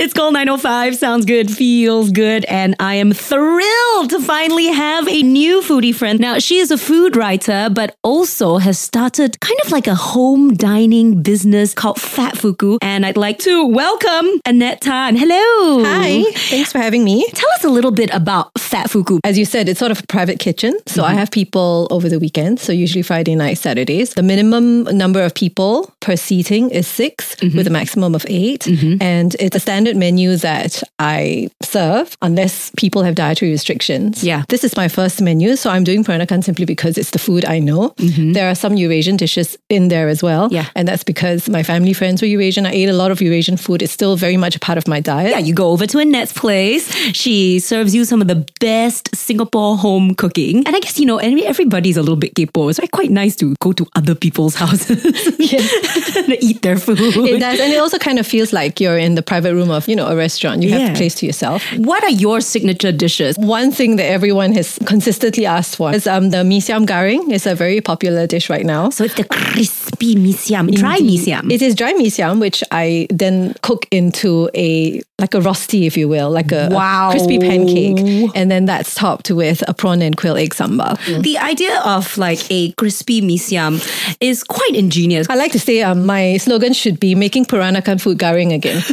It's Gold 905. Sounds good, feels good, and I am thrilled to finally have a new foodie friend. Now, she is a food writer, but also has started kind of like a home dining business called Fat Fuku. And I'd like to welcome Annette Tan. Hello. Hi, thanks for having me. Tell us a little bit about Fat Fuku. As you said, it's sort of a private kitchen. So I mm-hmm. have people over the weekend, so usually Friday night, Saturdays. The minimum number of people per seating is 6 mm-hmm. with a maximum of 8 mm-hmm. And it's a standard menu that I serve unless people have dietary restrictions. Yeah. This is my first menu, so I'm doing Peranakan simply because it's the food I know. Mm-hmm. There are some Eurasian dishes in there as well. Yeah. And that's because my family friends were Eurasian. I ate a lot of Eurasian food. It's still very much a part of my diet. Yeah, you go over to Annette's place. She serves you some of the best Singapore home cooking. And I guess, you know, everybody's a little bit kaypoh. It's quite nice to go to other people's houses and eat their food. It does. And it also kind of feels like you're in the private room of, you know, a restaurant. You have Yeah. the place to yourself. What are your signature dishes? One thing that everyone has consistently asked for is um, the mee siam garing. It's a very popular dish right now. So it's the crispy mee siam, dry mee siam. It is dry mee siam, which I then cook into a like a rosti, if you will, like a, a crispy pancake, and then that's topped with a prawn and quail egg sambal. The idea of like a crispy mee siam is quite ingenious. I like to say um, my slogan should be making Peranakan food garing again.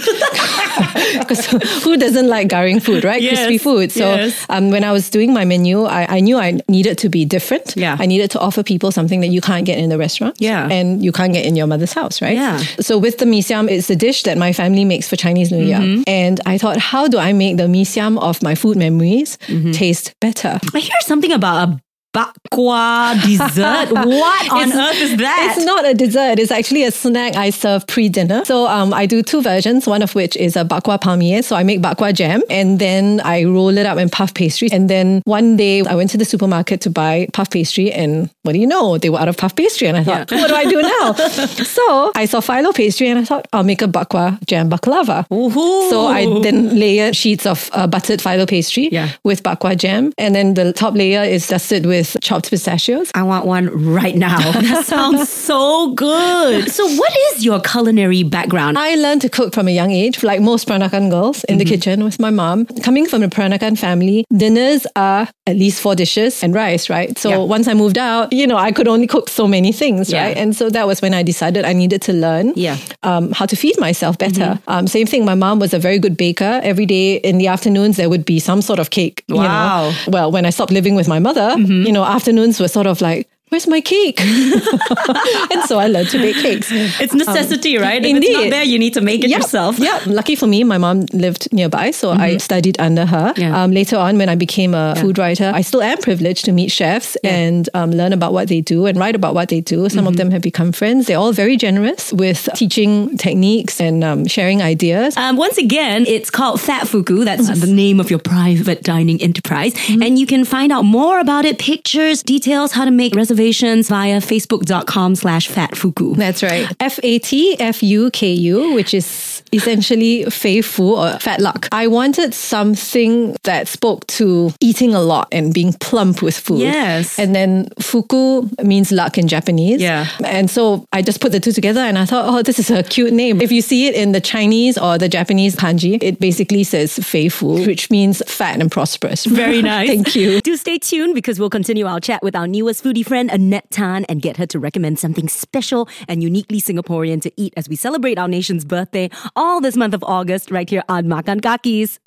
Because who doesn't like garing food, right? Yes, Crispy food. So yes. um, when I was doing my menu, I, I knew I needed to be different. Yeah. I needed to offer people something that you can't get in the restaurant. Yeah. And you can't get in your mother's house, right? Yeah. So with the mee siam, it's a dish that my family makes for Chinese New Year. Mm-hmm. And I thought, how do I make the mee siam of my food memories Mm-hmm. taste better? I hear something about a bakwa dessert. what on It's- earth is that? It's not a dessert. It's actually a snack I serve pre-dinner. So um, I do two versions. One of which is a bakwa palmier. So I make bakwa jam and then I roll it up in puff pastry. And then one day I went to the supermarket to buy puff pastry, and what do you know? They were out of puff pastry, and I thought, Yeah. what do I do now? so I saw phyllo pastry, and I thought I'll make a bakwa jam baklava. Ooh. So I then layer sheets of uh, buttered phyllo pastry Yeah. with bakwa jam, and then the top layer is dusted with chopped pistachios. I want one right now. That sounds so good. So, what is your culinary background? I learned to cook from a young age, like most Peranakan girls, in the kitchen with my mom. Coming from a Peranakan family, dinners are at least four dishes and rice, right? So Yeah. once I moved out, you know, I could only cook so many things, Yeah. right? And so that was when I decided I needed to learn Yeah. um, how to feed myself better. Um, same thing, my mom was a very good baker. Every day in the afternoons, there would be some sort of cake. you know. Wow. Well, when I stopped living with my mother, you know, afternoons were sort of like, Where's my cake? and so I learned to bake cakes. It's necessity, right? If it's not indeed. there, you need to make it Yep. yourself. Yeah, lucky for me, my mom lived nearby, so I studied under her. Yeah. Um, later on, when I became a food writer, I still am privileged to meet chefs and um, learn about what they do and write about what they do. Some of them have become friends. They're all very generous with teaching techniques and um, sharing ideas. Um, once again, it's called Fat Fuku. That's the name of your private dining enterprise. And you can find out more about it, pictures, details, how to make reservations via facebook.com slash fatfuku. That's right. F A T F U K U, which is essentially Fei Fu or fat luck. I wanted something that spoke to eating a lot and being plump with food. Yes. And then Fuku means luck in Japanese. Yeah. And so I just put the two together and I thought, oh, this is a cute name. If you see it in the Chinese or the Japanese kanji, it basically says Fei Fu, which means fat and prosperous. Very nice. Thank you. Do stay tuned because we'll continue our chat with our newest foodie friend, Annette Tan, and get her to recommend something special and uniquely Singaporean to eat as we celebrate our nation's birthday all this month of August right here on Makan Kakis.